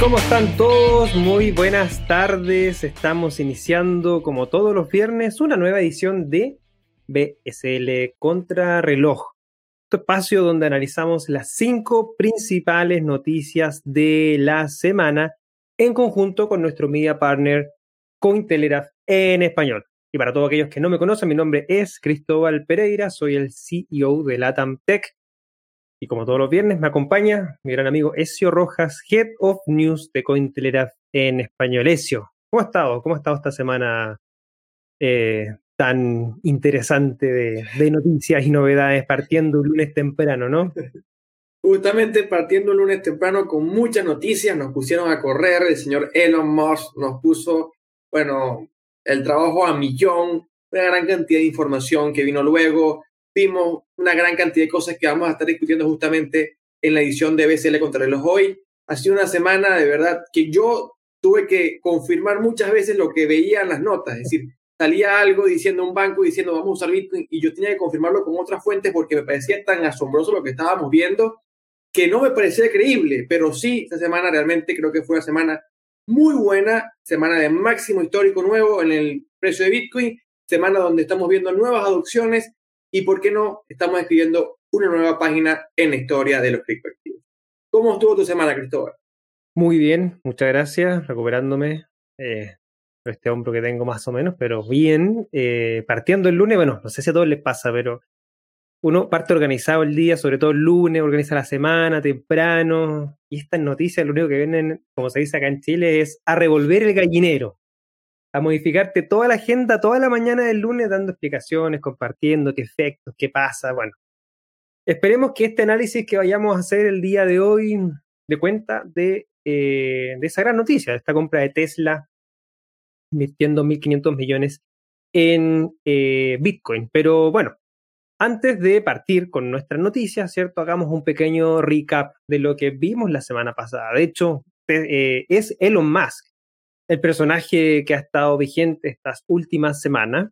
¿cómo están todos? Muy buenas tardes. Estamos iniciando, como todos los viernes, una nueva edición de BSL Contrarreloj. Este espacio donde analizamos las cinco principales noticias de la semana en conjunto con nuestro media partner Cointelegraph en español. Y para todos aquellos que no me conocen, mi nombre es Cristóbal Pereira, soy el CEO de Latam Tech y como todos los viernes me acompaña mi gran amigo Ezio Rojas, Head of News de Cointelegraph en español. Ezio, ¿cómo ha estado? ¿Cómo ha estado esta semana eh, tan interesante de, noticias y novedades partiendo un lunes temprano, no? Justamente partiendo un lunes temprano con muchas noticias, nos pusieron a correr, el señor Elon Musk nos puso, bueno, el trabajo a millón, una gran cantidad de información que vino luego, vimos una gran cantidad de cosas que vamos a estar discutiendo justamente en la edición de BCL contra los hoy. Ha sido una semana de verdad que yo tuve que confirmar muchas veces lo que veía en las notas, es decir, salía algo diciendo un banco diciendo vamos a usar Bitcoin y yo tenía que confirmarlo con otras fuentes porque me parecía tan asombroso lo que estábamos viendo que no me parecía creíble, pero sí, esta semana realmente creo que fue una semana muy buena, semana de máximo histórico nuevo en el precio de Bitcoin, semana donde estamos viendo nuevas adopciones y, ¿por qué no?, estamos escribiendo una nueva página en la historia de los criptoactivos. ¿Cómo estuvo tu semana, Cristóbal? Muy bien, muchas gracias, recuperándome eh, este hombro que tengo más o menos, pero bien, eh, partiendo el lunes, bueno, no sé si a todos les pasa, pero uno parte organizado el día, sobre todo el lunes, organiza la semana temprano, y estas noticias lo único que vienen, como se dice acá en Chile, es a revolver el gallinero a modificarte toda la agenda toda la mañana del lunes dando explicaciones, compartiendo qué efectos, qué pasa. Bueno, esperemos que este análisis que vayamos a hacer el día de hoy dé cuenta de, eh, de esa gran noticia, de esta compra de Tesla, invirtiendo 1.500 millones en eh, Bitcoin. Pero bueno, antes de partir con nuestras noticias, ¿cierto? Hagamos un pequeño recap de lo que vimos la semana pasada. De hecho, eh, es Elon Musk el personaje que ha estado vigente estas últimas semanas,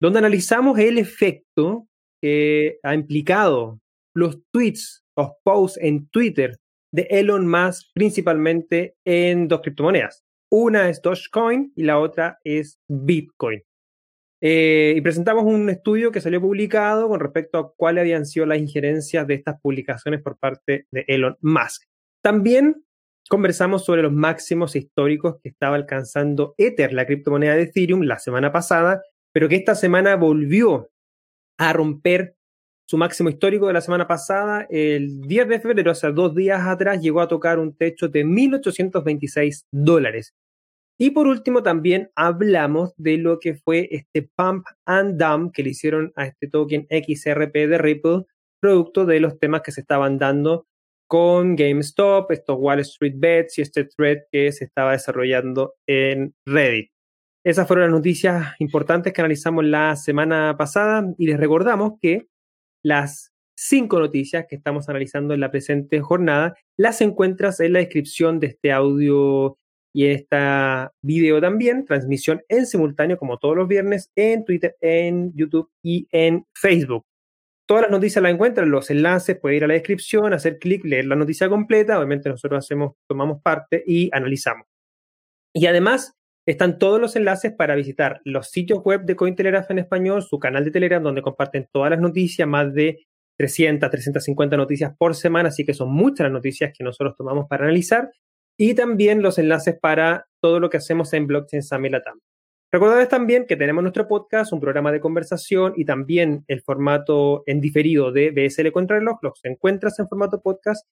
donde analizamos el efecto que ha implicado los tweets, los posts en Twitter de Elon Musk, principalmente en dos criptomonedas. Una es Dogecoin y la otra es Bitcoin. Eh, y presentamos un estudio que salió publicado con respecto a cuáles habían sido las injerencias de estas publicaciones por parte de Elon Musk. También conversamos sobre los máximos históricos que estaba alcanzando Ether, la criptomoneda de Ethereum, la semana pasada, pero que esta semana volvió a romper su máximo histórico de la semana pasada. El 10 de febrero, o sea, dos días atrás, llegó a tocar un techo de 1.826 dólares. Y por último, también hablamos de lo que fue este pump and dump que le hicieron a este token XRP de Ripple, producto de los temas que se estaban dando con GameStop, estos Wall Street Bets y este thread que se estaba desarrollando en Reddit. Esas fueron las noticias importantes que analizamos la semana pasada y les recordamos que las cinco noticias que estamos analizando en la presente jornada las encuentras en la descripción de este audio y en esta video también, transmisión en simultáneo como todos los viernes en Twitter, en YouTube y en Facebook. Todas las noticias las encuentran, los enlaces, puede ir a la descripción, hacer clic, leer la noticia completa. Obviamente nosotros hacemos, tomamos parte y analizamos. Y además están todos los enlaces para visitar los sitios web de Cointelegraph en español, su canal de Telegram, donde comparten todas las noticias, más de 300, 350 noticias por semana, así que son muchas las noticias que nosotros tomamos para analizar. Y también los enlaces para todo lo que hacemos en Blockchain Summit Latam. Recordarles también que tenemos nuestro podcast, un programa de conversación y también el formato en diferido de BSL Contrarreloj. Los encuentras en formato podcast.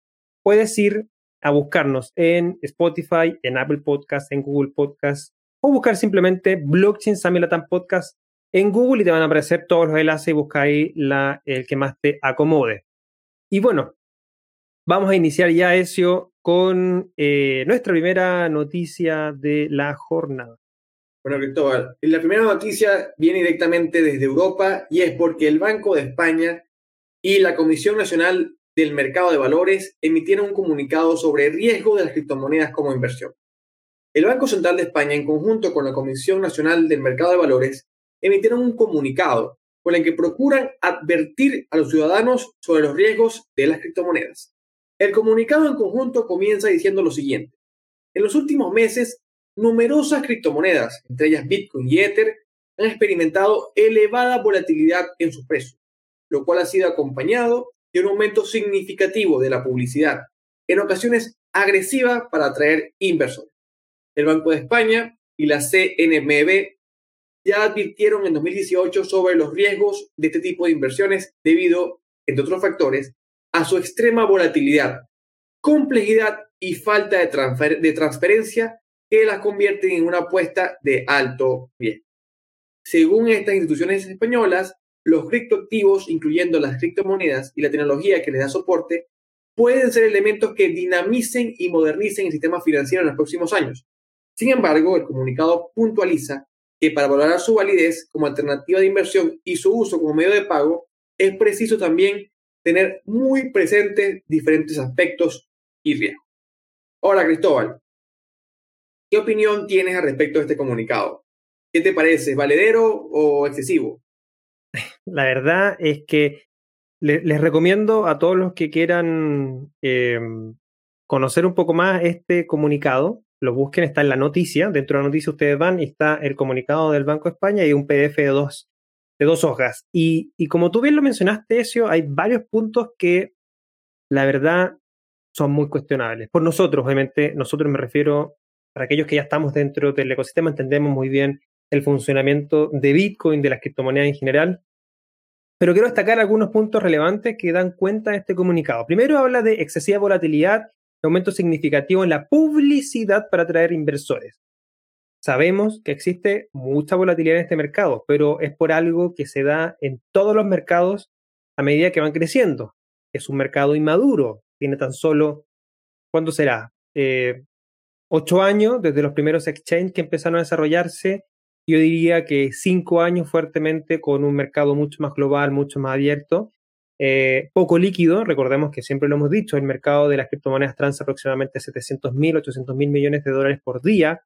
Puedes ir a buscarnos en Spotify, en Apple Podcast, en Google Podcast o buscar simplemente Blockchain Samilatan Podcast en Google y te van a aparecer todos los enlaces y busca ahí la, el que más te acomode. Y bueno, vamos a iniciar ya, Ezio, con eh, nuestra primera noticia de la jornada. Bueno, Cristóbal, la primera noticia viene directamente desde Europa y es porque el Banco de España y la Comisión Nacional del Mercado de Valores emitieron un comunicado sobre el riesgo de las criptomonedas como inversión. El Banco Central de España, en conjunto con la Comisión Nacional del Mercado de Valores, emitieron un comunicado con el que procuran advertir a los ciudadanos sobre los riesgos de las criptomonedas. El comunicado en conjunto comienza diciendo lo siguiente. En los últimos meses, numerosas criptomonedas, entre ellas Bitcoin y Ether, han experimentado elevada volatilidad en sus precios, lo cual ha sido acompañado de un aumento significativo de la publicidad, en ocasiones agresiva para atraer inversores. El Banco de España y la CNMB ya advirtieron en 2018 sobre los riesgos de este tipo de inversiones debido, entre otros factores, a su extrema volatilidad, complejidad y falta de, de transparencia que las convierten en una apuesta de alto riesgo. Según estas instituciones españolas, los criptoactivos, incluyendo las criptomonedas y la tecnología que les da soporte, pueden ser elementos que dinamicen y modernicen el sistema financiero en los próximos años. Sin embargo, el comunicado puntualiza que para valorar su validez como alternativa de inversión y su uso como medio de pago, es preciso también tener muy presentes diferentes aspectos y riesgos. Ahora, Cristóbal, ¿qué opinión tienes al respecto de este comunicado? ¿Qué te parece? ¿Valedero o excesivo? La verdad es que les recomiendo a todos los que quieran em, conocer un poco más este comunicado, lo busquen, está en la noticia, dentro de la noticia ustedes van y está el comunicado del Banco de España y un PDF de dos, de dos hojas. Y, y como tú bien lo mencionaste, Ezio, hay varios puntos que la verdad son muy cuestionables. Por nosotros, obviamente, nosotros me refiero, para aquellos que ya estamos dentro del ecosistema, entendemos muy bien el funcionamiento de Bitcoin, de las criptomonedas en general, pero quiero destacar algunos puntos relevantes que dan cuenta de este comunicado. Primero habla de excesiva volatilidad aumento significativo en la publicidad para atraer inversores. Sabemos que existe mucha volatilidad en este mercado, pero es por algo que se da en todos los mercados a medida que van creciendo. Es un mercado inmaduro, tiene tan solo, ¿cuándo será? Eh, ocho años desde los primeros exchanges que empezaron a desarrollarse yo diría que cinco años fuertemente con un mercado mucho más global, mucho más abierto, eh, poco líquido. Recordemos que siempre lo hemos dicho, el mercado de las criptomonedas transa aproximadamente 700 mil, 800 mil millones de dólares por día.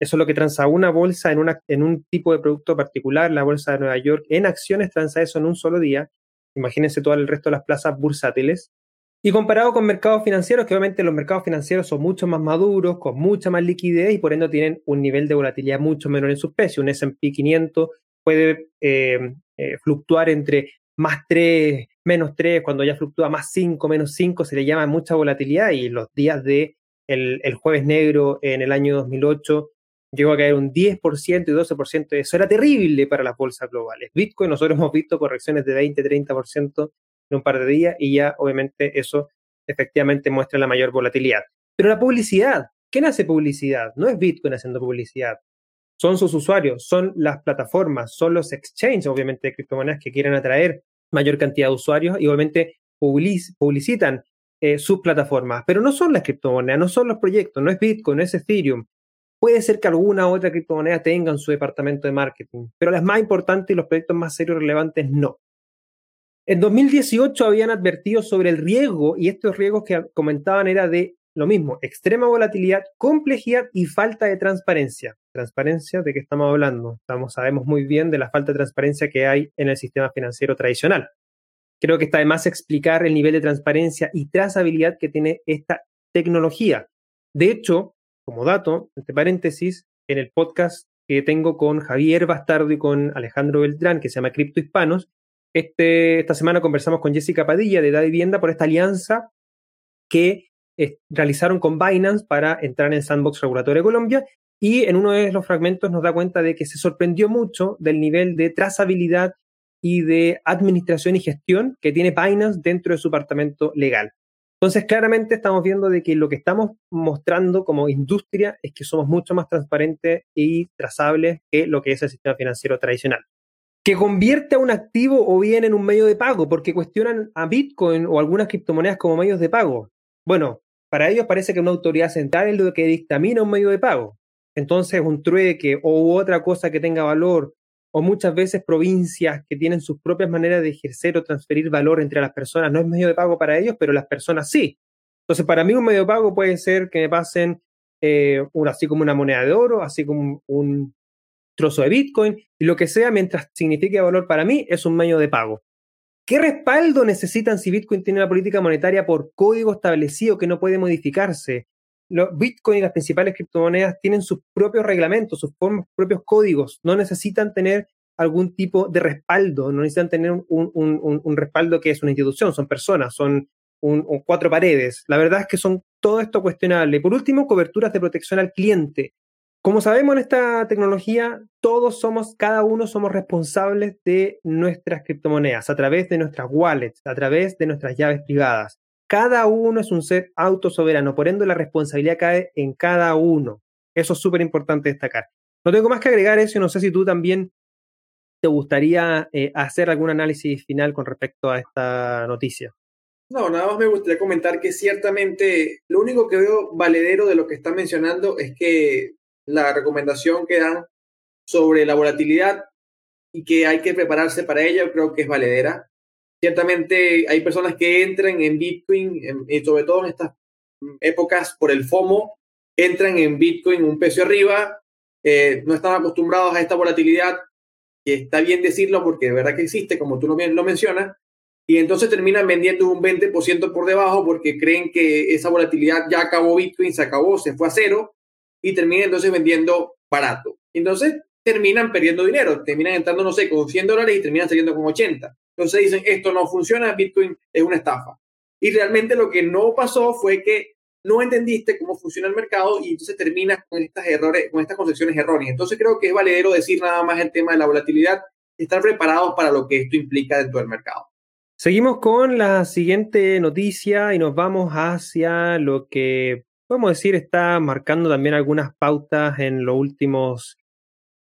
Eso es lo que transa una bolsa en, en un tipo de producto particular, la bolsa de Nueva York, en acciones transa eso en un solo día. Imagínense todo el resto de las plazas bursátiles. Y comparado con mercados financieros, que obviamente los mercados financieros son mucho más maduros, con mucha más liquidez y por ende tienen un nivel de volatilidad mucho menor en sus precios. Un SP 500 puede eh, eh, fluctuar entre más 3, menos 3, cuando ya fluctúa más 5, menos 5, se le llama mucha volatilidad y los días de el, jueves negro en el año 2008 llegó a caer un 10% y 12%. Eso era terrible para las bolsas globales. Bitcoin, nosotros hemos visto correcciones de 20, 30% en un par de días y ya obviamente eso efectivamente muestra la mayor volatilidad. Pero la publicidad, ¿quién hace publicidad? No es Bitcoin haciendo publicidad. Son sus usuarios, son las plataformas, son los exchanges, obviamente, de criptomonedas que quieren atraer mayor cantidad de usuarios y obviamente publicitan eh, sus plataformas. Pero no son las criptomonedas, no son los proyectos, no es Bitcoin, no es Ethereum. Puede ser que alguna otra criptomoneda tenga su departamento de marketing, pero las más importantes y los proyectos más serios relevantes no. En 2018 habían advertido sobre el riesgo y estos riesgos que comentaban era de lo mismo, extrema volatilidad, complejidad y falta de transparencia. Transparencia, ¿de qué estamos hablando? Sabemos muy bien de la falta de transparencia que hay en el sistema financiero tradicional. Creo que está de más explicar el nivel de transparencia y trazabilidad que tiene esta tecnología. De hecho, como dato, entre paréntesis, en el podcast que tengo con Javier Bastardo y con Alejandro Beltrán, que se llama Cripto Hispanos, este, esta semana conversamos con Jessica Padilla de Da Vivienda por esta alianza que realizaron con Binance para entrar en Sandbox Regulatorio de Colombia y en uno de los fragmentos nos da cuenta de que se sorprendió mucho del nivel de trazabilidad y de administración y gestión que tiene Binance dentro de su departamento legal. Entonces, claramente estamos viendo de que lo que estamos mostrando como industria es que somos mucho más transparentes y trazables que lo que es el sistema financiero tradicional que convierte a un activo o bien en un medio de pago, porque cuestionan a Bitcoin o algunas criptomonedas como medios de pago. Bueno, para ellos parece que una autoridad central es lo que dictamina un medio de pago. Entonces, un trueque o otra cosa que tenga valor, o muchas veces provincias que tienen sus propias maneras de ejercer o transferir valor entre las personas, no es medio de pago para ellos, pero las personas sí. Entonces, para mí un medio de pago puede ser que me pasen eh, así como una moneda de oro, así como un, trozo de Bitcoin y lo que sea, mientras signifique valor para mí, es un medio de pago. ¿Qué respaldo necesitan si Bitcoin tiene una política monetaria por código establecido que no puede modificarse? los Bitcoin y las principales criptomonedas tienen sus propios reglamentos, sus propios códigos, no necesitan tener algún tipo de respaldo, no necesitan tener un, respaldo que es una institución, son personas, son cuatro paredes. La verdad es que son todo esto cuestionable. Por último, coberturas de protección al cliente. Como sabemos en esta tecnología, todos somos, cada uno somos responsables de nuestras criptomonedas a través de nuestras wallets, a través de nuestras llaves privadas. Cada uno es un ser autosoberano, por ende la responsabilidad cae en cada uno. Eso es súper importante destacar. No tengo más que agregar eso, no sé si tú también te gustaría eh, hacer algún análisis final con respecto a esta noticia. No, nada más me gustaría comentar que ciertamente lo único que veo valedero de lo que están mencionando es que la recomendación que dan sobre la volatilidad y que hay que prepararse para ella, creo que es valedera. Ciertamente hay personas que entran en Bitcoin, y sobre todo en estas épocas por el FOMO, entran en Bitcoin un peso arriba, eh, no están acostumbrados a esta volatilidad, que está bien decirlo porque de verdad que existe, como tú lo, lo mencionas, y entonces terminan vendiendo un 20% por debajo porque creen que esa volatilidad ya acabó Bitcoin, se acabó, se fue a cero, y terminan entonces vendiendo barato. Entonces terminan perdiendo dinero, terminan entrando, no sé, con 100 dólares y terminan saliendo con 80. Entonces dicen, esto no funciona, Bitcoin es una estafa. Y realmente lo que no pasó fue que no entendiste cómo funciona el mercado y entonces terminas con estas errores, con estas concepciones erróneas. Entonces creo que es valedero decir nada más el tema de la volatilidad, estar preparados para lo que esto implica dentro del mercado. Seguimos con la siguiente noticia y nos vamos hacia lo que podemos decir está marcando también algunas pautas en los últimos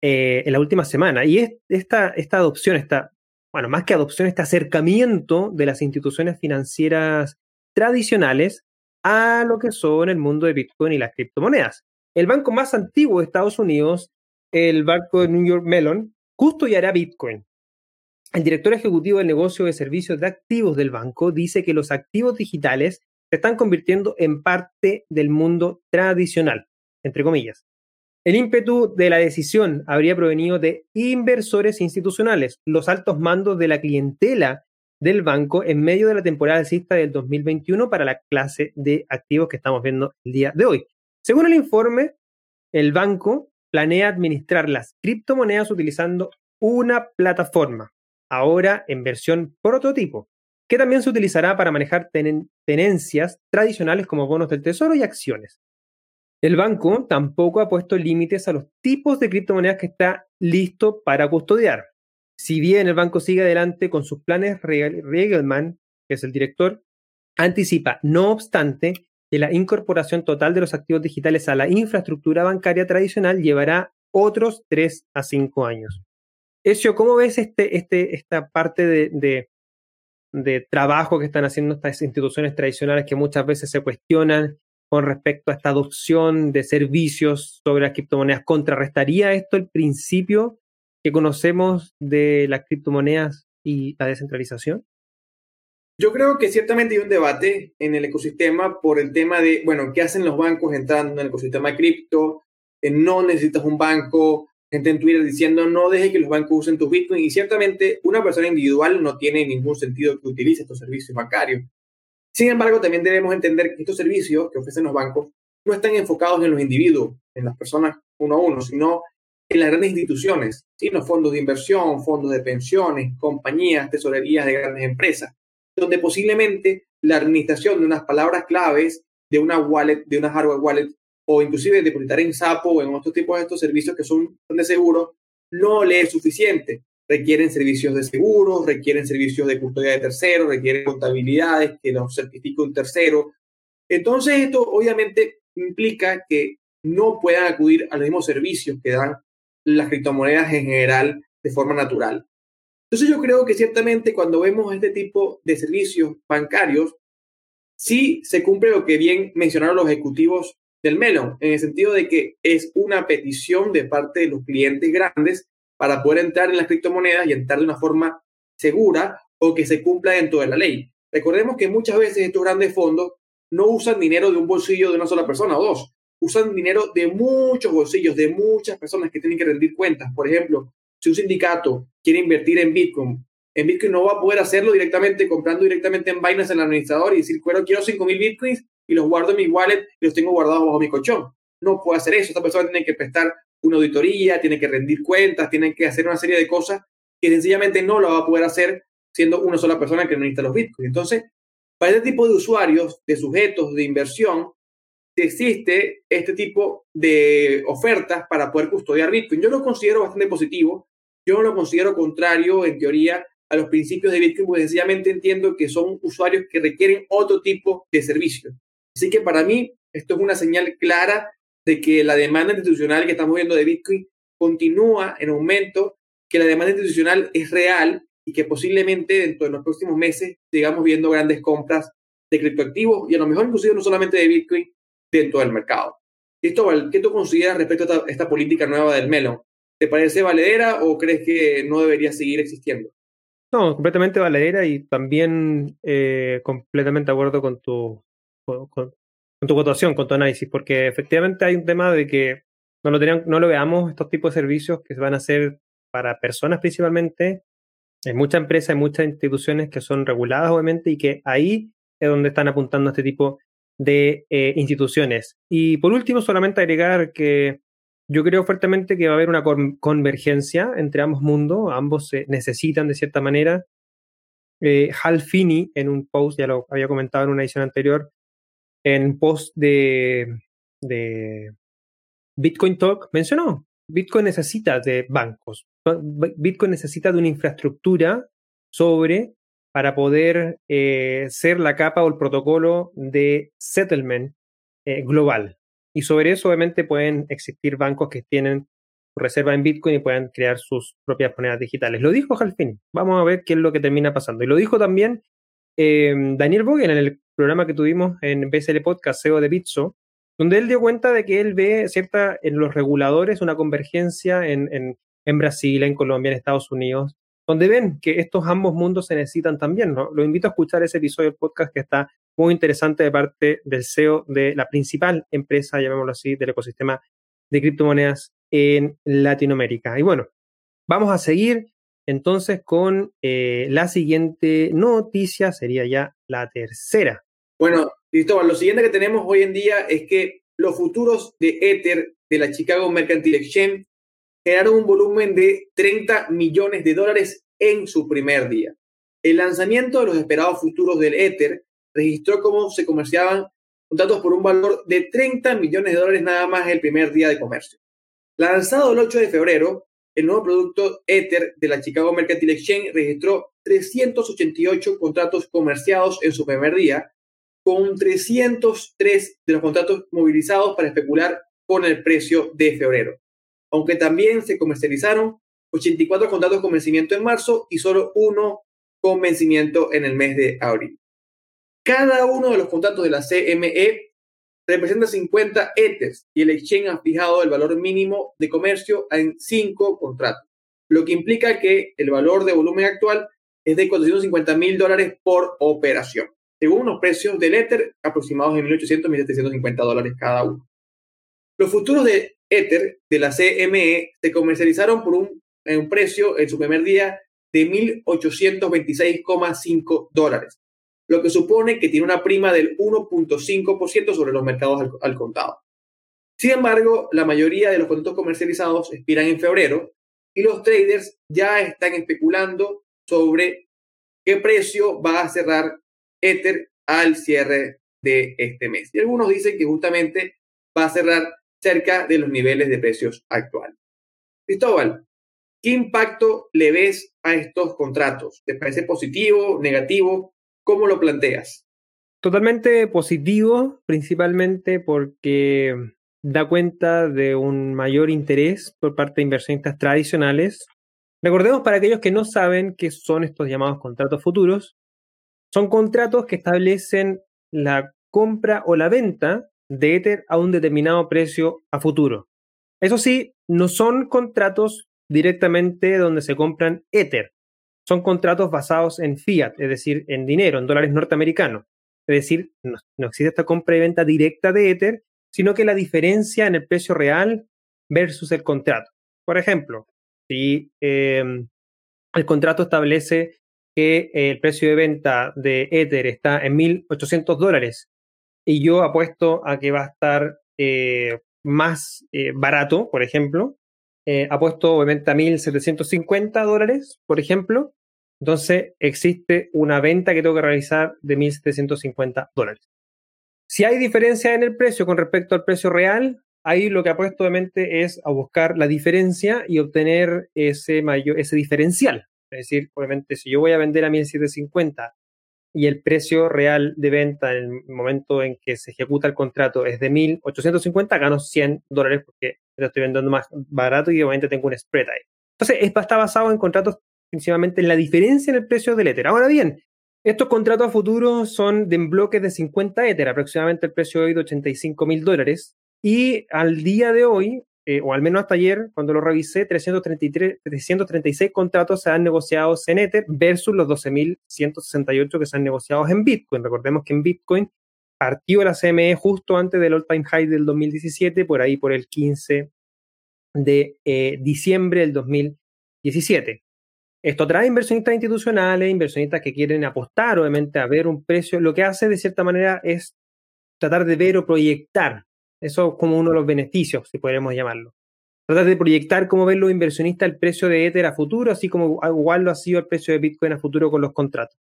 eh, en la última semana. Y es esta, esta adopción, esta, bueno, más que adopción, este acercamiento de las instituciones financieras tradicionales a lo que son el mundo de Bitcoin y las criptomonedas. El banco más antiguo de Estados Unidos, el banco de New York Mellon, custodiará Bitcoin. El director ejecutivo del negocio de servicios de activos del banco dice que los activos digitales se están convirtiendo en parte del mundo tradicional, entre comillas. El ímpetu de la decisión habría provenido de inversores institucionales, los altos mandos de la clientela del banco en medio de la temporada alcista del 2021 para la clase de activos que estamos viendo el día de hoy. Según el informe, el banco planea administrar las criptomonedas utilizando una plataforma, ahora en versión prototipo, que también se utilizará para manejar tenencias tradicionales como bonos del tesoro y acciones. El banco tampoco ha puesto límites a los tipos de criptomonedas que está listo para custodiar. Si bien el banco sigue adelante con sus planes, Riegelman, que es el director, anticipa, no obstante, que la incorporación total de los activos digitales a la infraestructura bancaria tradicional llevará otros 3 a 5 años. Ezio, ¿cómo ves este, este, esta parte de, de, trabajo que están haciendo estas instituciones tradicionales que muchas veces se cuestionan con respecto a esta adopción de servicios sobre las criptomonedas? ¿Contrarrestaría esto el principio que conocemos de las criptomonedas y la descentralización? Yo creo que ciertamente hay un debate en el ecosistema por el tema de, bueno, ¿qué hacen los bancos entrando en el ecosistema cripto? Eh, no necesitas un banco, gente en Twitter diciendo no deje que los bancos usen tus Bitcoin y ciertamente una persona individual no tiene ningún sentido que utilice estos servicios bancarios. Sin embargo, también debemos entender que estos servicios que ofrecen los bancos no están enfocados en los individuos, en las personas uno a uno, sino en las grandes instituciones, sino fondos de inversión, fondos de pensiones, compañías, tesorerías de grandes empresas, donde posiblemente la administración de unas palabras claves de una wallet, de una hardware wallet, o inclusive depositar en Sapo o en otros tipos de estos servicios que son, de seguro, no le es suficiente. Requieren servicios de seguros, requieren servicios de custodia de terceros, requieren contabilidades que los certifique un tercero. Entonces, esto obviamente implica que no puedan acudir a los mismos servicios que dan las criptomonedas en general de forma natural. Entonces yo creo que ciertamente cuando vemos este tipo de servicios bancarios, sí se cumple lo que bien mencionaron los ejecutivos del Melon, en el sentido de que es una petición de parte de los clientes grandes para poder entrar en las criptomonedas y entrar de una forma segura o que se cumpla dentro de la ley. Recordemos que muchas veces estos grandes fondos no usan dinero de un bolsillo de una sola persona o dos, usan dinero de muchos bolsillos, de muchas personas que tienen que rendir cuentas. Por ejemplo, si un sindicato quiere invertir en Bitcoin, en Bitcoin no va a poder hacerlo directamente comprando directamente en Binance el administrador y decir, quiero 5.000 Bitcoins y los guardo en mi wallet y los tengo guardados bajo mi colchón. No puedo hacer eso. Esta persona tiene que prestar una auditoría, tiene que rendir cuentas, tiene que hacer una serie de cosas que sencillamente no lo va a poder hacer siendo una sola persona que necesita los bitcoins. Entonces, para este tipo de usuarios, de sujetos de inversión, existe este tipo de ofertas para poder custodiar Bitcoin. Yo lo considero bastante positivo. Yo no lo considero contrario, en teoría, a los principios de Bitcoin, porque sencillamente entiendo que son usuarios que requieren otro tipo de servicio. Así que para mí, esto es una señal clara de que la demanda institucional que estamos viendo de Bitcoin continúa en aumento, que la demanda institucional es real y que posiblemente dentro de los próximos meses sigamos viendo grandes compras de criptoactivos y a lo mejor inclusive no solamente de Bitcoin dentro del mercado. Cristóbal, ¿qué tú consideras respecto a esta, política nueva del Melon? ¿Te parece valedera o crees que no debería seguir existiendo? No, completamente valedera y también eh, completamente de acuerdo con tu, con, tu votación, con tu análisis, porque efectivamente hay un tema de que no lo, tenían, no lo veamos estos tipos de servicios que se van a hacer para personas principalmente. Hay muchas empresas, hay muchas instituciones que son reguladas, obviamente, y que ahí es donde están apuntando este tipo de eh, instituciones. Y por último, solamente agregar que yo creo fuertemente que va a haber una convergencia entre ambos mundos, ambos se necesitan de cierta manera. Eh, Hal Finney, en un post, ya lo había comentado en una edición anterior, en post de, de Bitcoin Talk, mencionó, Bitcoin necesita de bancos, Bitcoin necesita de una infraestructura sobre para poder eh, ser la capa o el protocolo de settlement eh, global. Y sobre eso, obviamente, pueden existir bancos que tienen reserva en Bitcoin y puedan crear sus propias monedas digitales. Lo dijo Halfini. Vamos a ver qué es lo que termina pasando. Y lo dijo también em, Daniel Bogen en el programa que tuvimos en BSL Podcast, CEO de Bitso, donde él dio cuenta de que él ve cierta en los reguladores una convergencia en, en, en Brasil, en Colombia, en Estados Unidos, donde ven que estos ambos mundos se necesitan también. ¿no? Lo invito a escuchar ese episodio del podcast que está muy interesante de parte del CEO de la principal empresa, llamémoslo así, del ecosistema de criptomonedas en Latinoamérica. Y bueno, vamos a seguir entonces con eh, la siguiente noticia, sería ya la tercera. Bueno, Cristóbal, lo siguiente que tenemos hoy en día es que los futuros de Ether de la Chicago Mercantile Exchange generaron un volumen de 30 millones de dólares en su primer día. El lanzamiento de los esperados futuros del Ether registró cómo se comerciaban contratos por un valor de 30 millones de dólares nada más el primer día de comercio. Lanzado el 8 de febrero, el nuevo producto Ether de la Chicago Mercantile Exchange registró 388 contratos comerciados en su primer día, con 303 de los contratos movilizados para especular con el precio de febrero aunque también se comercializaron 84 contratos con vencimiento en marzo y solo uno con vencimiento en el mes de abril. Cada uno de los contratos de la CME representa 50 ETHs y el exchange ha fijado el valor mínimo de comercio en 5 contratos, lo que implica que el valor de volumen actual es de 450 mil dólares por operación, según los precios del Ether aproximados en 1.800 1.750 dólares cada uno. Los futuros de Ether de la CME se comercializaron por un, un precio en su primer día de 1.826,5 dólares, lo que supone que tiene una prima del 1.5% sobre los mercados al, contado. Sin embargo, la mayoría de los contratos comercializados expiran en febrero y los traders ya están especulando sobre qué precio va a cerrar Ether al cierre de este mes. Y algunos dicen que justamente va a cerrar cerca de los niveles de precios actuales. Cristóbal, ¿qué impacto le ves a estos contratos? ¿Te parece positivo, negativo? ¿Cómo lo planteas? Totalmente positivo, principalmente porque da cuenta de un mayor interés por parte de inversionistas tradicionales. Recordemos para aquellos que no saben qué son estos llamados contratos futuros, son contratos que establecen la compra o la venta de Ether a un determinado precio a futuro. Eso sí, no son contratos directamente donde se compran Ether. Son contratos basados en fiat, es decir, en dinero, en dólares norteamericanos. Es decir, no, existe esta compra y venta directa de Ether, sino que la diferencia en el precio real versus el contrato. Por ejemplo, si em, el contrato establece que el precio de venta de Ether está en 1.800 dólares y yo apuesto a que va a estar eh, más eh, barato, por ejemplo. Eh, apuesto obviamente a 1.750 dólares, por ejemplo. Entonces existe una venta que tengo que realizar de 1.750 dólares. Si hay diferencia en el precio con respecto al precio real, ahí lo que apuesto obviamente es a buscar la diferencia y obtener ese, mayor, ese diferencial. Es decir, obviamente, si yo voy a vender a 1750 y el precio real de venta en el momento en que se ejecuta el contrato es de 1850, gano 100 dólares porque lo estoy vendiendo más barato y obviamente tengo un spread ahí. Entonces, está basado en contratos principalmente en la diferencia en el precio del Ether. Ahora bien, estos contratos a futuro son de en bloques de 50 Ether, aproximadamente el precio hoy de 85 mil dólares. Y al día de hoy, eh, o al menos hasta ayer, cuando lo revisé, 333, 336 contratos se han negociado en Ether versus los 12.168 que se han negociado en Bitcoin. Recordemos que en Bitcoin partió la CME justo antes del all-time high del 2017, por ahí por el 15 de eh, diciembre del 2017. Esto trae inversionistas institucionales, inversionistas que quieren apostar, obviamente, a ver un precio. Lo que hace, de cierta manera, es tratar de ver o proyectar eso es como uno de los beneficios, si podemos llamarlo. Tratar de proyectar cómo ven los inversionistas el precio de Ether a futuro, así como igual lo ha sido el precio de Bitcoin a futuro con los contratos.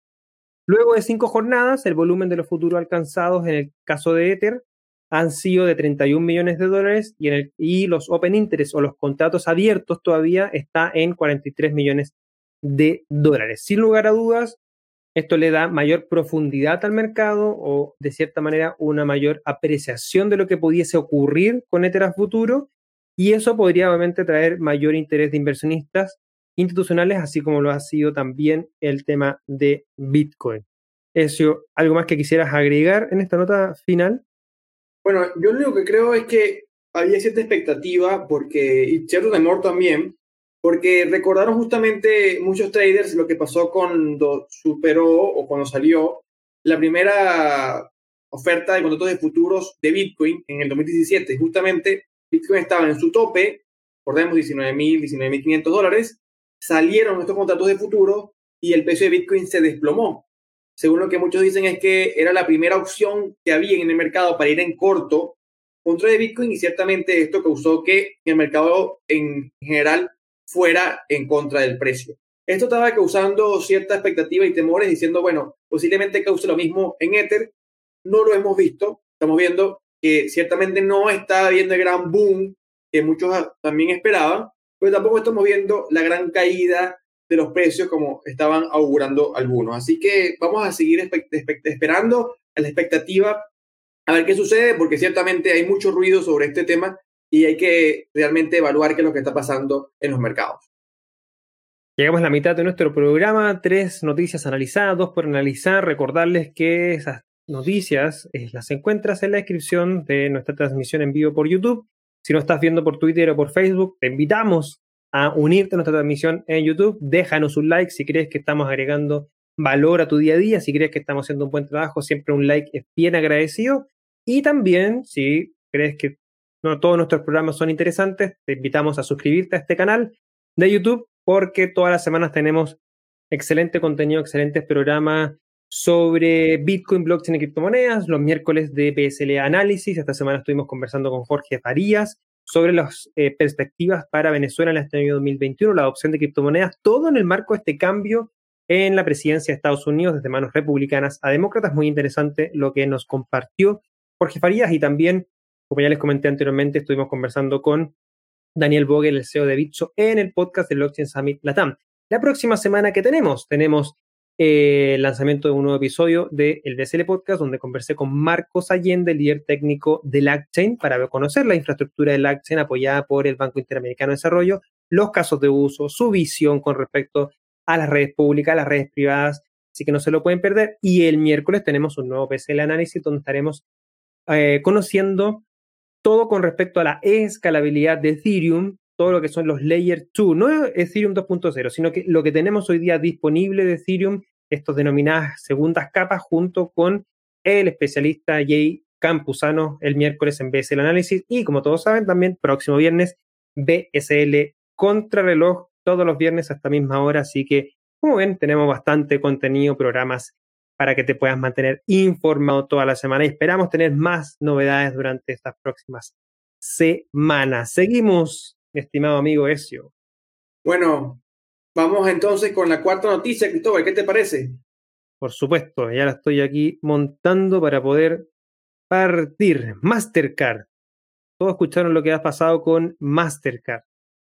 Luego de cinco jornadas, el volumen de los futuros alcanzados en el caso de Ether han sido de 31 millones de dólares y, en el, y los open interest o los contratos abiertos todavía está en 43 millones de dólares. Sin lugar a dudas, esto le da mayor profundidad al mercado o, de cierta manera, una mayor apreciación de lo que pudiese ocurrir con Ether futuro y eso podría obviamente traer mayor interés de inversionistas institucionales, así como lo ha sido también el tema de Bitcoin. Eso, ¿algo más que quisieras agregar en esta nota final? Bueno, yo lo único que creo es que había cierta expectativa porque, y cierto temor también, porque recordaron justamente muchos traders lo que pasó cuando superó o cuando salió la primera oferta de contratos de futuros de Bitcoin en el 2017. Justamente Bitcoin estaba en su tope, recordemos 19.000, 19.500 dólares, salieron estos contratos de futuro y el precio de Bitcoin se desplomó. Según lo que muchos dicen es que era la primera opción que había en el mercado para ir en corto contra de Bitcoin y ciertamente esto causó que el mercado en general fuera en contra del precio. Esto estaba causando cierta expectativa y temores diciendo, bueno, posiblemente cause lo mismo en Ether. No lo hemos visto. Estamos viendo que ciertamente no está habiendo el gran boom que muchos también esperaban, pero tampoco estamos viendo la gran caída de los precios como estaban augurando algunos. Así que vamos a seguir esperando a la expectativa a ver qué sucede, porque ciertamente hay mucho ruido sobre este tema y hay que realmente evaluar qué es lo que está pasando en los mercados. Llegamos a la mitad de nuestro programa, tres noticias analizadas, dos por analizar. Recordarles que esas noticias eh, las encuentras en la descripción de nuestra transmisión en vivo por YouTube. Si no estás viendo por Twitter o por Facebook, te invitamos a unirte a nuestra transmisión en YouTube. Déjanos un like si crees que estamos agregando valor a tu día a día, si crees que estamos haciendo un buen trabajo, siempre un like es bien agradecido. Y también, si crees que no todos nuestros programas son interesantes, te invitamos a suscribirte a este canal de YouTube porque todas las semanas tenemos excelente contenido, excelentes programas sobre Bitcoin, blockchain y criptomonedas, los miércoles de PSL Análisis. Esta semana estuvimos conversando con Jorge Farías sobre las eh, perspectivas para Venezuela en este año 2021, la adopción de criptomonedas, todo en el marco de este cambio en la presidencia de Estados Unidos desde manos republicanas a demócratas. Muy interesante lo que nos compartió Jorge Farías y también como ya les comenté anteriormente, estuvimos conversando con Daniel Vogel, el CEO de Bitso, en el podcast del Blockchain Summit Latam. La próxima semana que tenemos, tenemos eh, el lanzamiento de un nuevo episodio del el BSL Podcast, donde conversé con Marcos Allende, líder técnico de LACchain, para conocer la infraestructura de LACchain apoyada por el Banco Interamericano de Desarrollo, los casos de uso, su visión con respecto a las redes públicas, a las redes privadas, así que no se lo pueden perder. Y el miércoles tenemos un nuevo PSL análisis donde estaremos eh, conociendo todo con respecto a la escalabilidad de Ethereum, todo lo que son los Layer 2, no Ethereum 2.0, sino que lo que tenemos hoy día disponible de Ethereum, estos denominadas segundas capas, junto con el especialista Jay Campuzano el miércoles en BSL Análisis y como todos saben también próximo viernes BSL Contrarreloj todos los viernes a esta misma hora, así que como ven tenemos bastante contenido, programas para que te puedas mantener informado toda la semana y esperamos tener más novedades durante estas próximas semanas. Seguimos, estimado amigo Ezio. Bueno, vamos entonces con la cuarta noticia, Cristóbal, ¿qué te parece? Por supuesto, ya la estoy aquí montando para poder partir. Mastercard. Todos escucharon lo que ha pasado con Mastercard.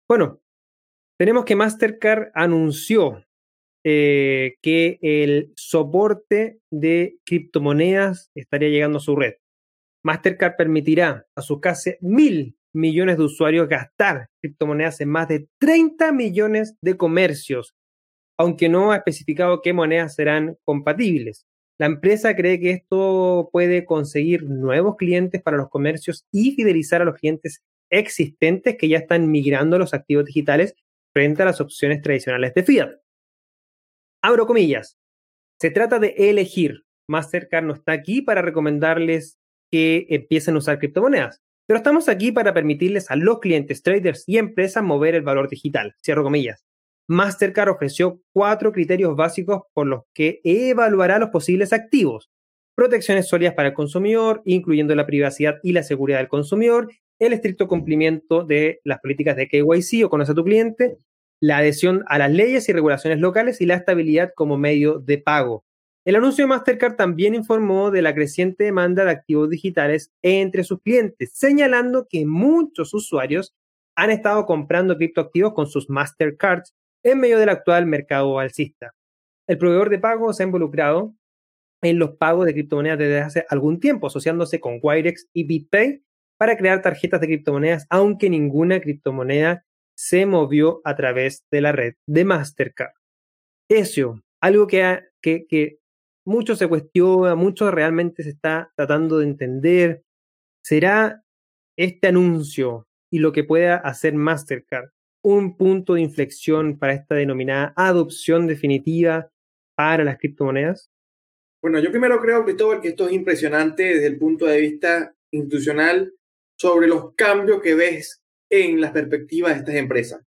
Bueno, tenemos que Mastercard anunció eh, que el soporte de criptomonedas estaría llegando a su red. Mastercard permitirá a sus casi mil millones de usuarios gastar criptomonedas en más de 30 millones de comercios, aunque no ha especificado qué monedas serán compatibles. La empresa cree que esto puede conseguir nuevos clientes para los comercios y fidelizar a los clientes existentes que ya están migrando los activos digitales frente a las opciones tradicionales de fiat. Abro comillas. Se trata de elegir. Mastercard no está aquí para recomendarles que empiecen a usar criptomonedas, pero estamos aquí para permitirles a los clientes, traders y empresas mover el valor digital. Cierro comillas. Mastercard ofreció cuatro criterios básicos por los que evaluará los posibles activos. Protecciones sólidas para el consumidor, incluyendo la privacidad y la seguridad del consumidor, el estricto cumplimiento de las políticas de KYC o conoce a tu cliente, la adhesión a las leyes y regulaciones locales y la estabilidad como medio de pago. El anuncio de Mastercard también informó de la creciente demanda de activos digitales entre sus clientes, señalando que muchos usuarios han estado comprando criptoactivos con sus Mastercards en medio del actual mercado alcista. El proveedor de pago se ha involucrado en los pagos de criptomonedas desde hace algún tiempo, asociándose con Wirex y BitPay para crear tarjetas de criptomonedas, aunque ninguna criptomoneda se movió a través de la red de Mastercard. Eso, algo que, que, que mucho se cuestiona, mucho realmente se está tratando de entender, será este anuncio y lo que pueda hacer Mastercard un punto de inflexión para esta denominada adopción definitiva para las criptomonedas? Bueno, yo primero creo, Cristóbal, que esto es impresionante desde el punto de vista institucional sobre los cambios que ves en las perspectivas de estas empresas.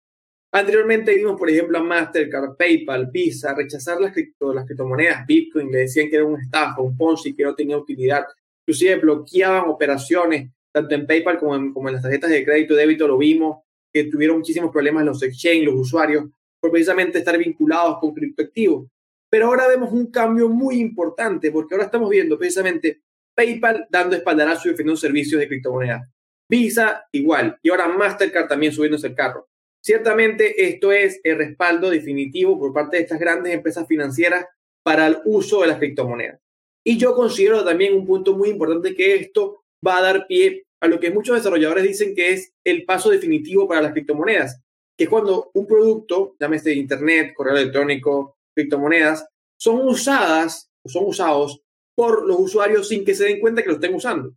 Anteriormente vimos, por ejemplo, a Mastercard, PayPal, Visa rechazar las, cripto, las criptomonedas, Bitcoin, le decían que era un estafa, un Ponzi, que no tenía utilidad. Inclusive bloqueaban operaciones, tanto en PayPal como en, como en las tarjetas de crédito y débito, lo vimos, que tuvieron muchísimos problemas los exchange, los usuarios, por precisamente estar vinculados con criptoactivos. Pero ahora vemos un cambio muy importante, porque ahora estamos viendo precisamente PayPal dando espaldarazo y ofreciendo servicios de criptomonedas. Visa igual, y ahora Mastercard también subiéndose el carro. Ciertamente esto es el respaldo definitivo por parte de estas grandes empresas financieras para el uso de las criptomonedas. Y yo considero también un punto muy importante que esto va a dar pie a lo que muchos desarrolladores dicen que es el paso definitivo para las criptomonedas, que es cuando un producto, llámese Internet, correo electrónico, criptomonedas, son usadas o son usados por los usuarios sin que se den cuenta que lo estén usando.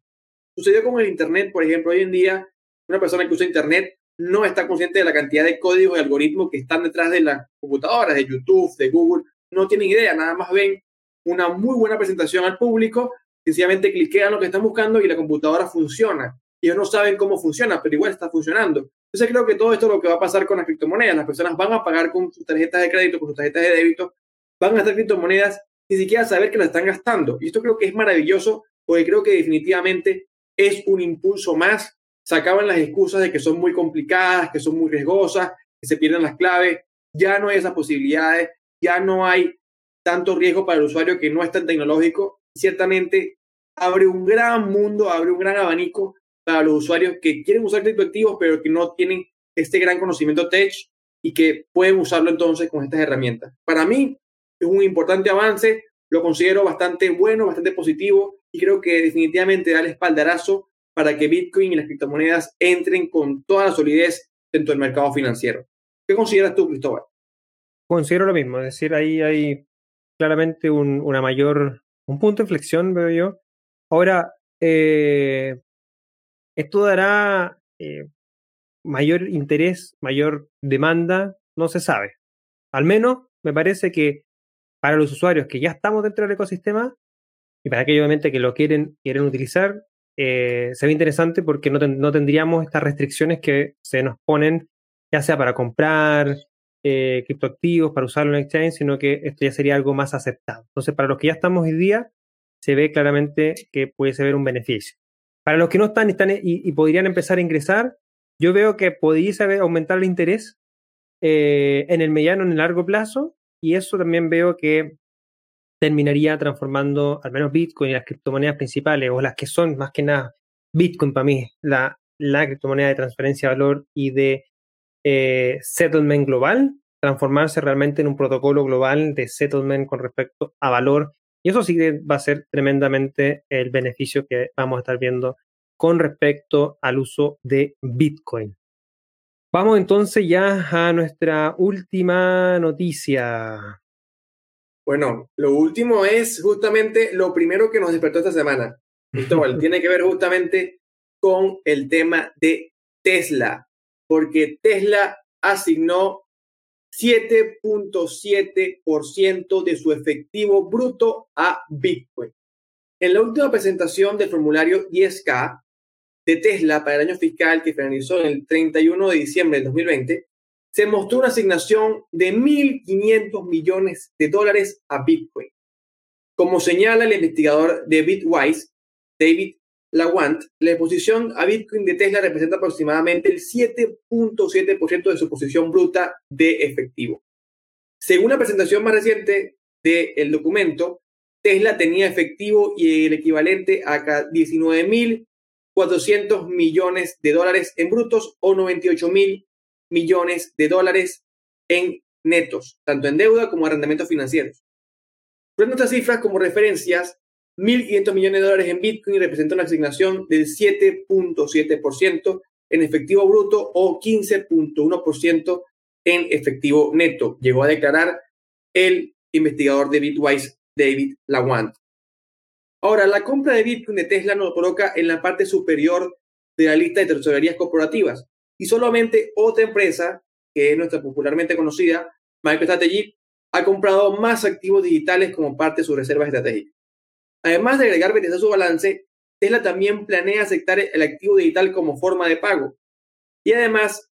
Sucedió con el Internet, por ejemplo, hoy en día una persona que usa Internet no está consciente de la cantidad de códigos y algoritmos que están detrás de las computadoras, de YouTube, de Google, no tienen idea, nada más ven una muy buena presentación al público, sencillamente cliquean lo que están buscando y la computadora funciona. Ellos no saben cómo funciona, pero igual está funcionando. Entonces creo que todo esto es lo que va a pasar con las criptomonedas. Las personas van a pagar con sus tarjetas de crédito, con sus tarjetas de débito, van a gastar criptomonedas sin siquiera saber que las están gastando. Y esto creo que es maravilloso porque creo que definitivamente es un impulso más sacaban las excusas de que son muy complicadas, que son muy riesgosas, que se pierden las claves. Ya no hay esas posibilidades, ya no hay tanto riesgo para el usuario que no es tan tecnológico. Ciertamente abre un gran mundo, abre un gran abanico para los usuarios que quieren usar criptoactivos, pero que no tienen este gran conocimiento tech y que pueden usarlo entonces con estas herramientas. Para mí es un importante avance, lo considero bastante bueno, bastante positivo y creo que definitivamente da el espaldarazo para que Bitcoin y las criptomonedas entren con toda la solidez dentro del mercado financiero. ¿Qué consideras tú, Cristóbal? Considero lo mismo, es decir, ahí hay claramente un, una mayor, un punto de inflexión, veo yo. Ahora, eh, esto dará eh, mayor interés, mayor demanda, no se sabe. Al menos me parece que para los usuarios que ya estamos dentro del ecosistema y para aquellos obviamente que lo quieren, quieren utilizar, eh, se ve interesante porque no, tendríamos estas restricciones que se nos ponen, ya sea para comprar, eh, criptoactivos para usarlo en exchange, sino que esto ya sería algo más aceptado. Entonces, para los que ya estamos hoy día, se ve claramente que puede ser un beneficio. Para los que no están, están y, podrían empezar a ingresar, yo veo que podría aumentar el interés eh, en el mediano, en el largo plazo, y eso también veo que terminaría transformando al menos Bitcoin y las criptomonedas principales, o las que son más que nada Bitcoin para mí, la, la criptomoneda de transferencia de valor y de eh, settlement global, transformarse realmente en un protocolo global de settlement con respecto a valor. Y eso sí va a ser tremendamente el beneficio que vamos a estar viendo con respecto al uso de Bitcoin. Vamos entonces ya a nuestra última noticia. Bueno, lo último es justamente lo primero que nos despertó esta semana. Cristóbal, tiene que ver justamente con el tema de Tesla, porque Tesla asignó 7.7% de su efectivo bruto a Bitcoin. En la última presentación del formulario 10K de Tesla para el año fiscal que finalizó el 31 de diciembre del 2020, se mostró una asignación de 1.500 millones de dólares a Bitcoin. Como señala el investigador de Bitwise, David Lawant, la exposición a Bitcoin de Tesla representa aproximadamente el 7.7% de su posición bruta de efectivo. Según la presentación más reciente del documento, Tesla tenía efectivo y el equivalente a 19.400 millones de dólares en brutos o 98.000 millones de dólares en netos, tanto en deuda como en arrendamientos financieros. Poniendo estas cifras como referencias, 1.500 millones de dólares en Bitcoin representa una asignación del 7.7% en efectivo bruto o 15.1% en efectivo neto, llegó a declarar el investigador de Bitwise, David Lawant. Ahora, la compra de Bitcoin de Tesla nos coloca en la parte superior de la lista de tesorerías corporativas y solamente otra empresa, que es nuestra popularmente conocida, MicroStrategy, ha comprado más activos digitales como parte de sus reservas estratégicas. Además de agregar BTC a su balance, Tesla también planea aceptar el activo digital como forma de pago. Y además,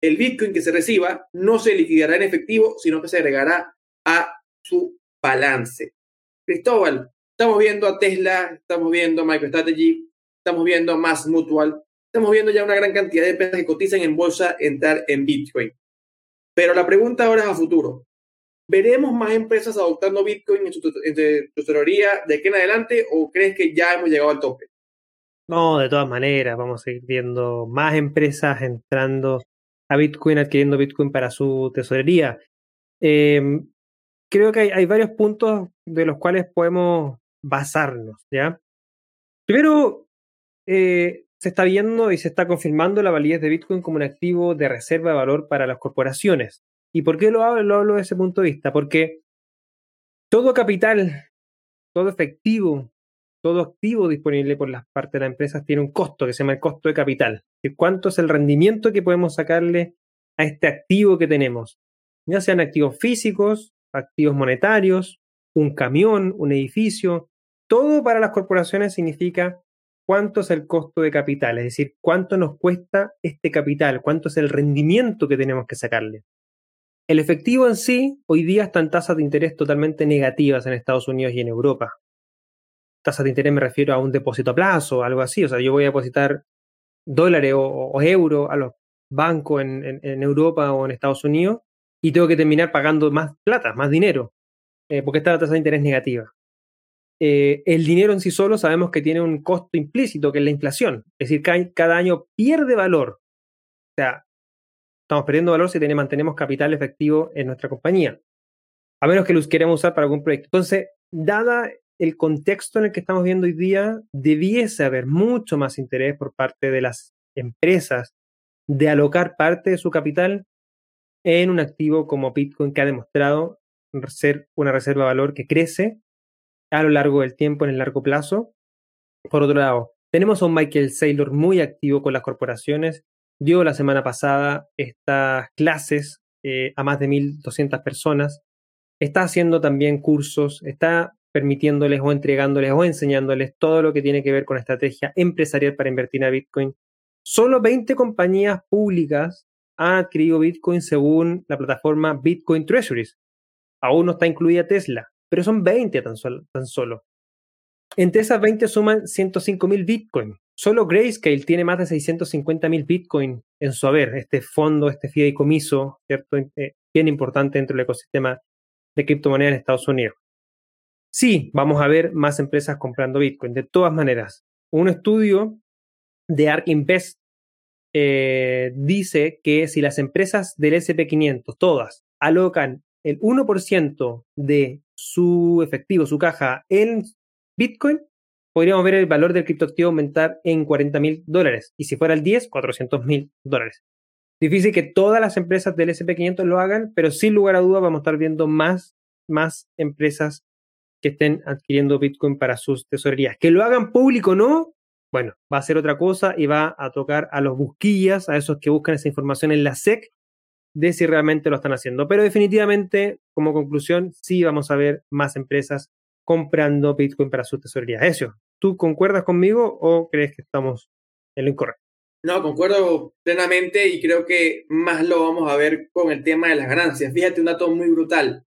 el Bitcoin que se reciba no se liquidará en efectivo, sino que se agregará a su balance. Cristóbal, estamos viendo a Tesla, estamos viendo a MicroStrategy, estamos viendo a Mass Mutual, estamos viendo ya una gran cantidad de empresas que cotizan en bolsa entrar en Bitcoin. Pero la pregunta ahora es a futuro. ¿Veremos más empresas adoptando Bitcoin en su, tesorería de aquí en adelante o crees que ya hemos llegado al tope? No, de todas maneras, vamos a seguir viendo más empresas entrando a Bitcoin, adquiriendo Bitcoin para su tesorería. Em, creo que hay, varios puntos de los cuales podemos basarnos, ¿ya? Primero, eh, se está viendo y se está confirmando la validez de Bitcoin como un activo de reserva de valor para las corporaciones. ¿Y por qué lo hablo, lo hablo desde ese punto de vista? Porque todo capital, todo efectivo, todo activo disponible por las partes de las empresas tiene un costo que se llama el costo de capital. ¿Cuánto es el rendimiento que podemos sacarle a este activo que tenemos? Ya sean activos físicos, activos monetarios, un camión, un edificio. Todo para las corporaciones significa cuánto es el costo de capital, es decir, cuánto nos cuesta este capital, cuánto es el rendimiento que tenemos que sacarle. El efectivo en sí hoy día está en tasas de interés totalmente negativas en Estados Unidos y en Europa. Tasas de interés me refiero a un depósito a plazo, algo así. O sea, yo voy a depositar dólares o, euros a los bancos en, Europa o en Estados Unidos y tengo que terminar pagando más plata, más dinero, eh, porque está la tasa de interés negativa. Eh, el dinero en sí solo sabemos que tiene un costo implícito, que es la inflación. Es decir, cada año pierde valor. O sea, Estamos perdiendo valor si mantenemos capital efectivo en nuestra compañía, a menos que los queremos usar para algún proyecto. Entonces, dada el contexto en el que estamos viendo hoy día, debiese haber mucho más interés por parte de las empresas de alocar parte de su capital en un activo como Bitcoin que ha demostrado ser una reserva de valor que crece a lo largo del tiempo, en el largo plazo. Por otro lado, tenemos a un Michael Saylor muy activo con las corporaciones dio la semana pasada estas clases eh, a más de 1.200 personas. Está haciendo también cursos, está permitiéndoles o entregándoles o enseñándoles todo lo que tiene que ver con estrategia empresarial para invertir a Bitcoin. Solo 20 compañías públicas ha adquirido Bitcoin según la plataforma Bitcoin Treasuries. Aún no está incluida Tesla, pero son 20 tan solo. Entre esas 20 suman 105.000 Bitcoin. Solo Grayscale tiene más de 650.000 Bitcoin en su haber, este fondo, este fideicomiso, ¿cierto? Eh, bien importante dentro del ecosistema de criptomonedas en Estados Unidos. Sí, vamos a ver más empresas comprando Bitcoin, de todas maneras. Un estudio de ARK Invest eh, dice que si las empresas del SP500, todas, alocan el 1% de su efectivo, su caja en Bitcoin, podríamos ver el valor del criptoactivo aumentar en 40 mil dólares. Y si fuera el 10, 400 mil dólares. Difícil que todas las empresas del SP500 lo hagan, pero sin lugar a dudas vamos a estar viendo más, más empresas que estén adquiriendo Bitcoin para sus tesorerías. Que lo hagan público o no, bueno, va a ser otra cosa y va a tocar a los busquillas, a esos que buscan esa información en la SEC, de si realmente lo están haciendo. Pero definitivamente, como conclusión, sí vamos a ver más empresas comprando Bitcoin para sus tesorerías. Eso, ¿tú concuerdas conmigo o crees que estamos en lo incorrecto? No, concuerdo plenamente y creo que más lo vamos a ver con el tema de las ganancias. Fíjate un dato muy brutal.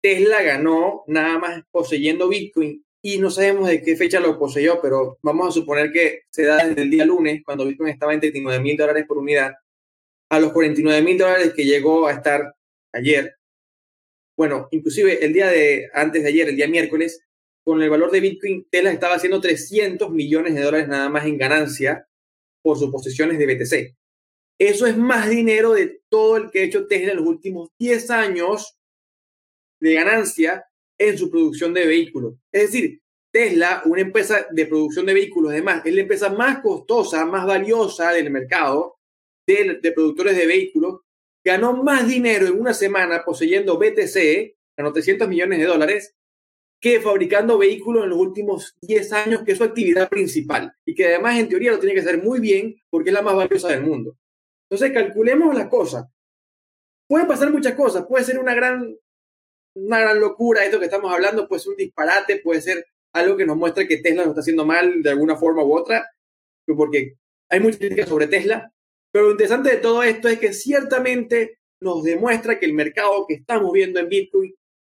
Tesla ganó nada más poseyendo Bitcoin y no sabemos de qué fecha lo poseyó, pero vamos a suponer que se da desde el día lunes, cuando Bitcoin estaba en 39 mil dólares por unidad, a los 49 mil dólares que llegó a estar ayer. Bueno, inclusive el día de antes de ayer, el día miércoles, con el valor de Bitcoin, Tesla estaba haciendo 300 millones de dólares nada más en ganancia por sus posiciones de BTC. Eso es más dinero de todo el que ha hecho Tesla en los últimos 10 años de ganancia en su producción de vehículos. Es decir, Tesla, una empresa de producción de vehículos, además, es la empresa más costosa, más valiosa del mercado de, de productores de vehículos, ganó más dinero en una semana poseyendo BTC, ganó 300 millones de dólares, que fabricando vehículos en los últimos 10 años, que es su actividad principal. Y que además en teoría lo tiene que hacer muy bien porque es la más valiosa del mundo. Entonces calculemos las cosas. Pueden pasar muchas cosas. Puede ser una gran una gran locura esto que estamos hablando, puede ser un disparate, puede ser algo que nos muestra que Tesla lo está haciendo mal de alguna forma u otra, porque hay muchas críticas sobre Tesla, pero lo interesante de todo esto es que ciertamente nos demuestra que el mercado que estamos viendo en Bitcoin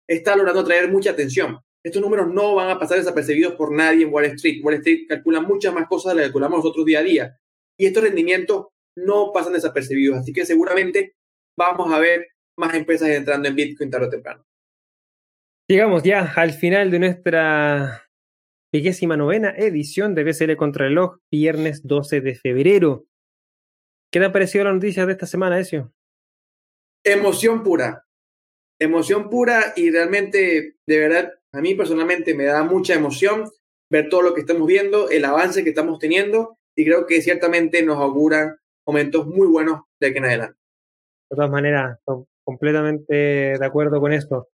está logrando traer mucha atención. Estos números no van a pasar desapercibidos por nadie en Wall Street. Wall Street calcula muchas más cosas de las que calculamos nosotros día a día. Y estos rendimientos no pasan desapercibidos. Así que seguramente vamos a ver más empresas entrando en Bitcoin tarde o temprano. Llegamos ya al final de nuestra vigésima novena edición de BCL Contrarreloj, viernes 12 de febrero. ¿Qué te ha parecido la noticia de esta semana, Ezio? Emoción pura. Emoción pura y realmente, de verdad, a mí personalmente me da mucha emoción ver todo lo que estamos viendo, el avance que estamos teniendo y creo que ciertamente nos auguran momentos muy buenos de aquí en adelante. De todas maneras, completamente de acuerdo con esto.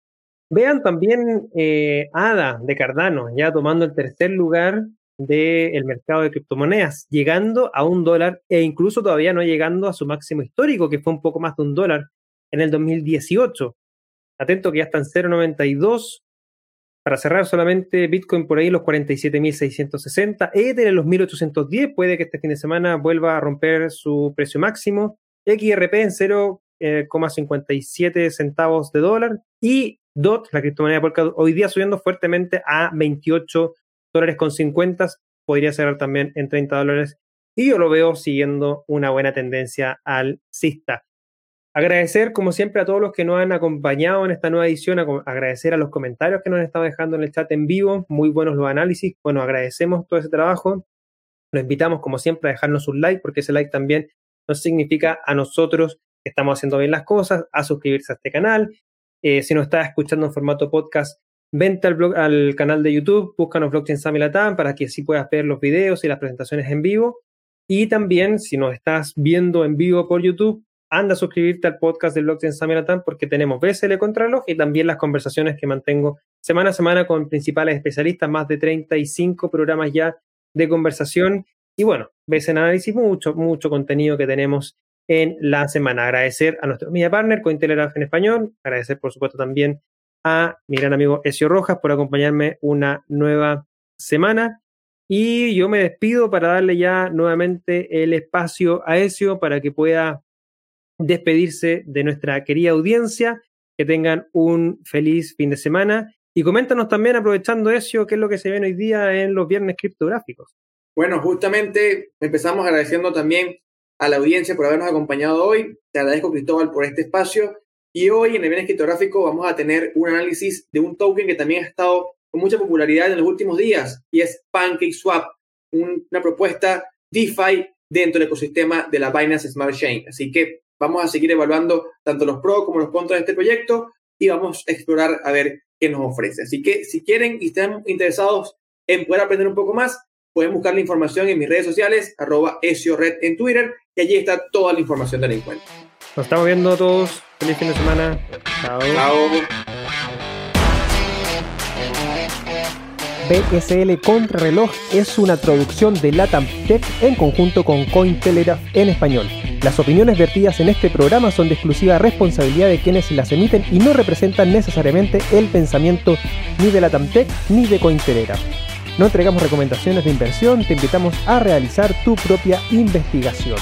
Vean también eh, ADA de Cardano, ya tomando el tercer lugar del mercado de criptomonedas, llegando a un dólar e incluso todavía no llegando a su máximo histórico, que fue un poco más de un dólar en el 2018. Atento que ya están 0.92. Para cerrar solamente Bitcoin por ahí los 47.660, Ether en los 1.810, puede que este fin de semana vuelva a romper su precio máximo, XRP en 0,57 eh, centavos de dólar y DOT, la criptomoneda Polkadot, hoy día subiendo fuertemente a 28 dólares con 50, podría cerrar también en 30 dólares. Y yo lo veo siguiendo una buena tendencia alcista. Agradecer, como siempre, a todos los que nos han acompañado en esta nueva edición, agradecer a los comentarios que nos han estado dejando en el chat en vivo, muy buenos los análisis, bueno, agradecemos todo ese trabajo, los invitamos, como siempre, a dejarnos un like, porque ese like también nos significa a nosotros que estamos haciendo bien las cosas, a suscribirse a este canal, eh, si nos estás escuchando en formato podcast, vente al, canal de YouTube, búscanos Blockchain Sami Latam para que así puedas ver los videos y las presentaciones en vivo. Y también, si nos estás viendo en vivo por YouTube, anda a suscribirte al podcast de Blockchain Sami Latam porque tenemos BSL Contralog y también las conversaciones que mantengo semana a semana con principales especialistas, más de 35 programas ya de conversación. Y bueno, ves en análisis mucho, mucho contenido que tenemos en la semana. Agradecer a nuestro media partner, Cointelegraph en español. Agradecer, por supuesto, también a mi gran amigo Ezio Rojas por acompañarme una nueva semana. Y yo me despido para darle ya nuevamente el espacio a Ezio para que pueda despedirse de nuestra querida audiencia. Que tengan un feliz fin de semana. Y coméntanos también, aprovechando eso, qué es lo que se ve hoy día en los viernes criptográficos. Bueno, justamente empezamos agradeciendo también a la audiencia por habernos acompañado hoy. Te agradezco, Cristóbal, por este espacio. Y hoy en el Viernes Criptográfico vamos a tener un análisis de un token que también ha estado con mucha popularidad en los últimos días y es PancakeSwap, una propuesta DeFi dentro del ecosistema de la Binance Smart Chain. Así que vamos a seguir evaluando tanto los pros como los contras de este proyecto y vamos a explorar a ver qué nos ofrece. Así que si quieren y están interesados en poder aprender un poco más, pueden buscar la información en mis redes sociales, arroba red en Twitter, y allí está toda la información del encuentro. Nos estamos viendo todos. Feliz fin de semana. Chao. Chao. BSL Contrarreloj es una traducción de Latam Tech en conjunto con Cointelegraph en español. Las opiniones vertidas en este programa son de exclusiva responsabilidad de quienes las emiten y no representan necesariamente el pensamiento ni de Latam Tech ni de Cointelegraph. No entregamos recomendaciones de inversión, te invitamos a realizar tu propia investigación.